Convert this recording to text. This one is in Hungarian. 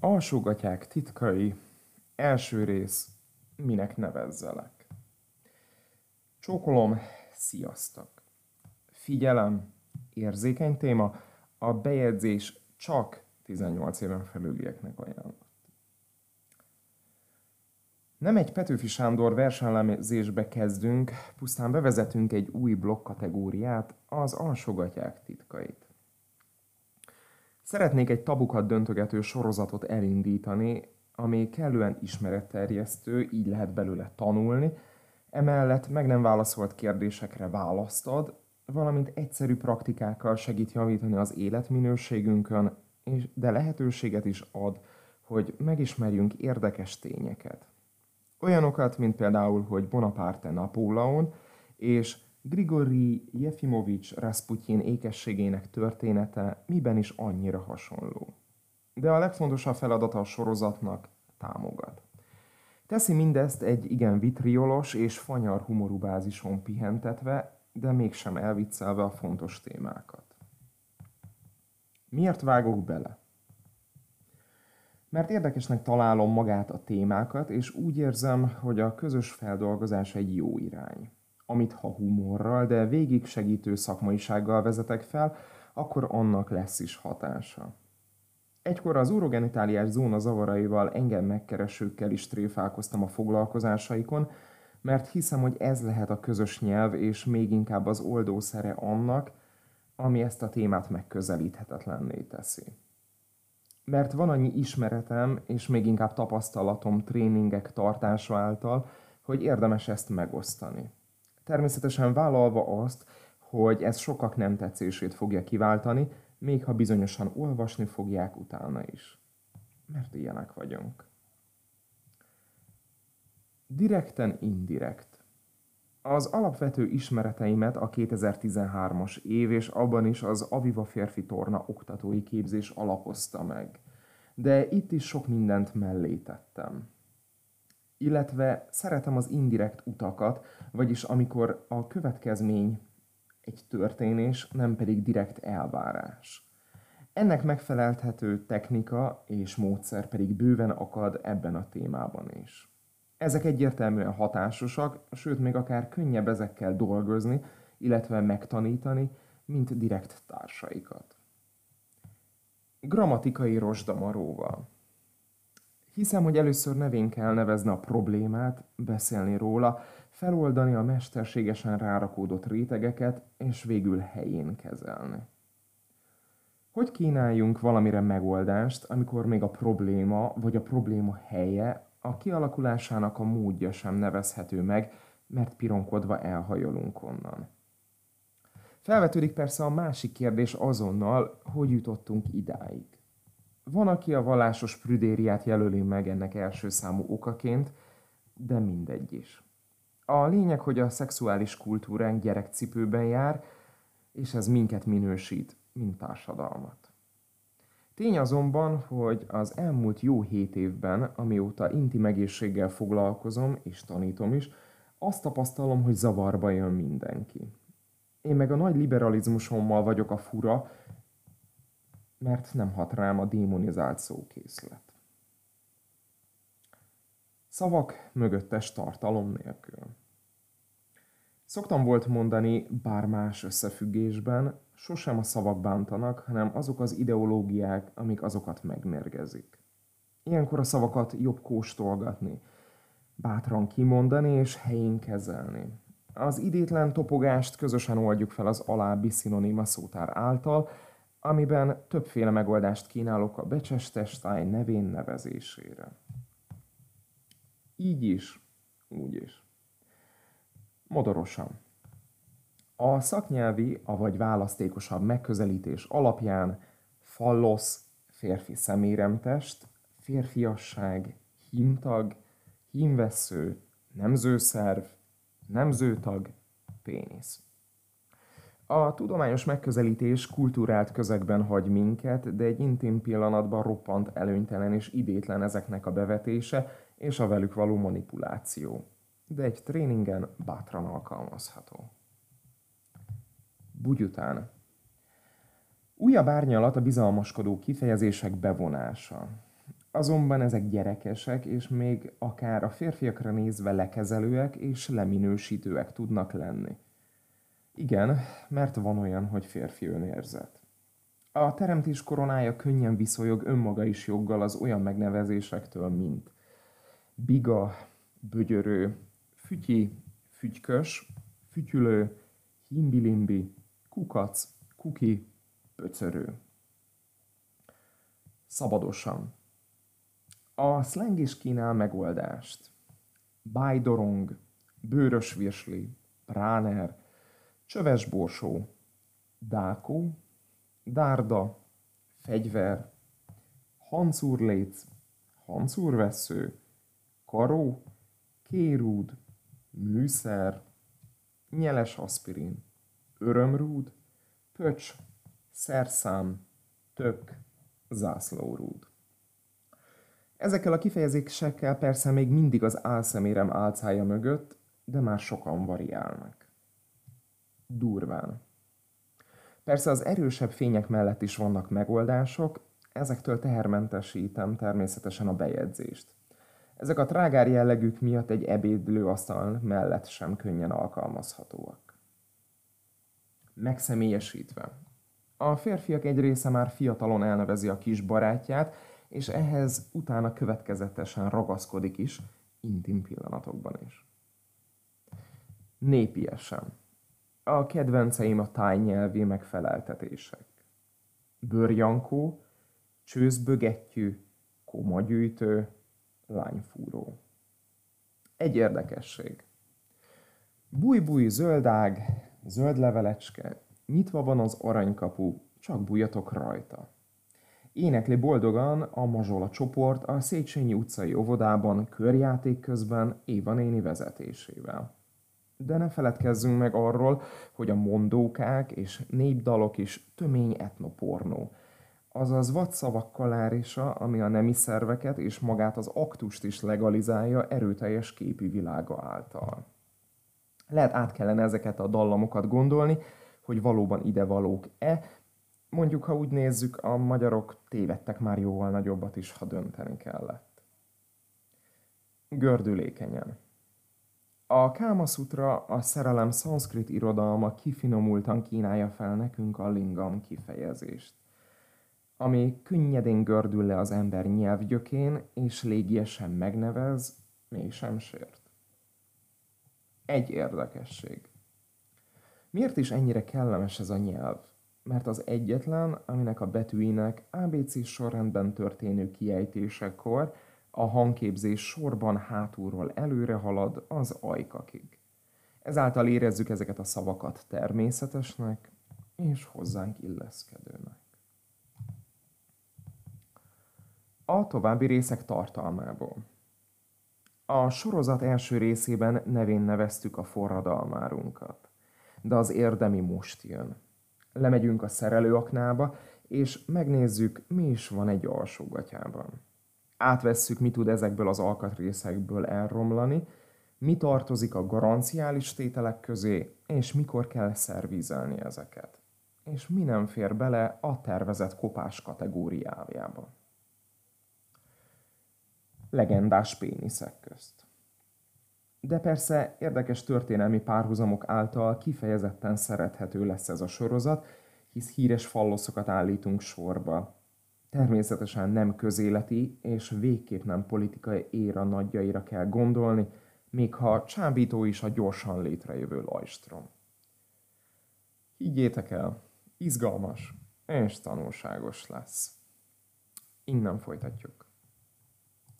Alsógatyák titkai, első rész, minek nevezzelek. Csókolom, sziasztok! Figyelem, érzékeny téma, a bejegyzés csak 18 éven felülieknek ajánlott. Nem egy Petőfi Sándor versenylemzésbe kezdünk, pusztán bevezetünk egy új blokk kategóriát, az alsógatyák titkait. Szeretnék egy tabukat döntögető sorozatot elindítani, ami kellően ismeretterjesztő, így lehet belőle tanulni, emellett meg nem válaszolt kérdésekre választ ad, valamint egyszerű praktikákkal segít javítani az életminőségünkön, de lehetőséget is ad, hogy megismerjünk érdekes tényeket. Olyanokat, mint például, hogy Bonaparte Napóleon, és Grigori Jefimovics Rasputin ékességének története miben is annyira hasonló. De a legfontosabb feladata a sorozatnak támogat. Teszi mindezt egy igen vitriolos és fanyar humorú bázison pihentetve, de mégsem elviccelve a fontos témákat. Miért vágok bele? Mert érdekesnek találom magát a témákat, és úgy érzem, hogy a közös feldolgozás egy jó irány amit ha humorral, de végig segítő szakmaisággal vezetek fel, akkor annak lesz is hatása. Egykor az urogenitáliás zóna zavaraival engem megkeresőkkel is tréfálkoztam a foglalkozásaikon, mert hiszem, hogy ez lehet a közös nyelv, és még inkább az oldószere annak, ami ezt a témát megközelíthetetlenné teszi. Mert van annyi ismeretem, és még inkább tapasztalatom tréningek tartása által, hogy érdemes ezt megosztani. Természetesen vállalva azt, hogy ez sokak nem tetszését fogja kiváltani, még ha bizonyosan olvasni fogják utána is. Mert ilyenek vagyunk. Direkten indirekt. Az alapvető ismereteimet a 2013-as év és abban is az Aviva férfi torna oktatói képzés alapozta meg. De itt is sok mindent mellé tettem illetve szeretem az indirekt utakat, vagyis amikor a következmény egy történés, nem pedig direkt elvárás. Ennek megfelelthető technika és módszer pedig bőven akad ebben a témában is. Ezek egyértelműen hatásosak, sőt még akár könnyebb ezekkel dolgozni, illetve megtanítani, mint direkt társaikat. Grammatikai rosdamaróval. Hiszem, hogy először nevén kell nevezni a problémát, beszélni róla, feloldani a mesterségesen rárakódott rétegeket, és végül helyén kezelni. Hogy kínáljunk valamire megoldást, amikor még a probléma vagy a probléma helye, a kialakulásának a módja sem nevezhető meg, mert pironkodva elhajolunk onnan. Felvetődik persze a másik kérdés azonnal, hogy jutottunk idáig. Van, aki a vallásos prüdériát jelöli meg ennek első számú okaként, de mindegy is. A lényeg, hogy a szexuális kultúránk gyerekcipőben jár, és ez minket minősít, mint társadalmat. Tény azonban, hogy az elmúlt jó hét évben, amióta inti egészséggel foglalkozom és tanítom is, azt tapasztalom, hogy zavarba jön mindenki. Én meg a nagy liberalizmusommal vagyok a fura, mert nem hat rám a démonizált szókészlet. Szavak mögöttes tartalom nélkül. Szoktam volt mondani, bár más összefüggésben, sosem a szavak bántanak, hanem azok az ideológiák, amik azokat megmérgezik. Ilyenkor a szavakat jobb kóstolgatni, bátran kimondani és helyén kezelni. Az idétlen topogást közösen oldjuk fel az alábbi szinoníma szótár által, amiben többféle megoldást kínálok a becsestestáj nevén nevezésére. Így is, úgy is. Modorosan. A szaknyelvi, avagy választékosabb megközelítés alapján fallosz, férfi szeméremtest, férfiasság, hímtag, hímvesző, nemzőszerv, nemzőtag, pénisz. A tudományos megközelítés kultúrált közegben hagy minket, de egy intim pillanatban roppant előnytelen és idétlen ezeknek a bevetése és a velük való manipuláció. De egy tréningen bátran alkalmazható. Bugyután. Újabb árnyalat a bizalmaskodó kifejezések bevonása. Azonban ezek gyerekesek, és még akár a férfiakra nézve lekezelőek és leminősítőek tudnak lenni. Igen, mert van olyan, hogy férfi önérzet. A teremtés koronája könnyen viszonyog önmaga is joggal az olyan megnevezésektől, mint biga, bögyörő, fütyi, fügykös, fütyülő, himbilimbi, kukac, kuki, pöcörő. Szabadosan. A slang is kínál megoldást. Bájdorong, bőrös virsli, práner, csöves borsó, dákó, dárda, fegyver, hancúrléc, hancúrvesző, karó, kérúd, műszer, nyeles aspirin, örömrúd, pöcs, szerszám, tök, zászlórúd. Ezekkel a kifejezésekkel persze még mindig az álszemérem álcája mögött, de már sokan variálnak. Durván. Persze az erősebb fények mellett is vannak megoldások, ezektől tehermentesítem természetesen a bejegyzést. Ezek a trágár jellegük miatt egy ebédlőasztal mellett sem könnyen alkalmazhatóak. Megszemélyesítve. A férfiak egy része már fiatalon elnevezi a kis barátját, és ehhez utána következetesen ragaszkodik is, intim pillanatokban is. Népiesen. A kedvenceim a tájnyelvi megfeleltetések. Bőrjankó, csőzbögettyű, komagyűjtő, lányfúró. Egy érdekesség. Búj-búj zöldág, zöld levelecske, nyitva van az aranykapu, csak bújjatok rajta. Énekli boldogan a Mazsola csoport a Széchenyi utcai óvodában körjáték közben Éva néni vezetésével. De ne feledkezzünk meg arról, hogy a mondókák és népdalok is tömény etnopornó, azaz vadszavak kalárésa, ami a nemi szerveket és magát az aktust is legalizálja erőteljes képi világa által. Lehet át kellene ezeket a dallamokat gondolni, hogy valóban idevalók-e, mondjuk, ha úgy nézzük, a magyarok tévedtek már jóval nagyobbat is, ha dönteni kellett. Gördülékenyen. A Káma Sutra, a szerelem szanszkrit irodalma kifinomultan kínálja fel nekünk a lingam kifejezést ami könnyedén gördül le az ember nyelvgyökén, és légiesen megnevez, mégsem sért. Egy érdekesség. Miért is ennyire kellemes ez a nyelv? Mert az egyetlen, aminek a betűinek ABC sorrendben történő kiejtésekor a hangképzés sorban hátulról előre halad az ajkakig. Ezáltal érezzük ezeket a szavakat természetesnek és hozzánk illeszkedőnek. A további részek tartalmából. A sorozat első részében nevén neveztük a forradalmárunkat. De az érdemi most jön. Lemegyünk a szerelőaknába, és megnézzük, mi is van egy alsógatyában. Átvesszük, mi tud ezekből az alkatrészekből elromlani, mi tartozik a garanciális tételek közé, és mikor kell szervízelni ezeket. És mi nem fér bele a tervezett kopás kategóriájába legendás péniszek közt. De persze érdekes történelmi párhuzamok által kifejezetten szerethető lesz ez a sorozat, hisz híres falloszokat állítunk sorba. Természetesen nem közéleti és végképp nem politikai éra nagyjaira kell gondolni, még ha csábító is a gyorsan létrejövő lajstrom. Higgyétek el, izgalmas és tanulságos lesz. Innen folytatjuk.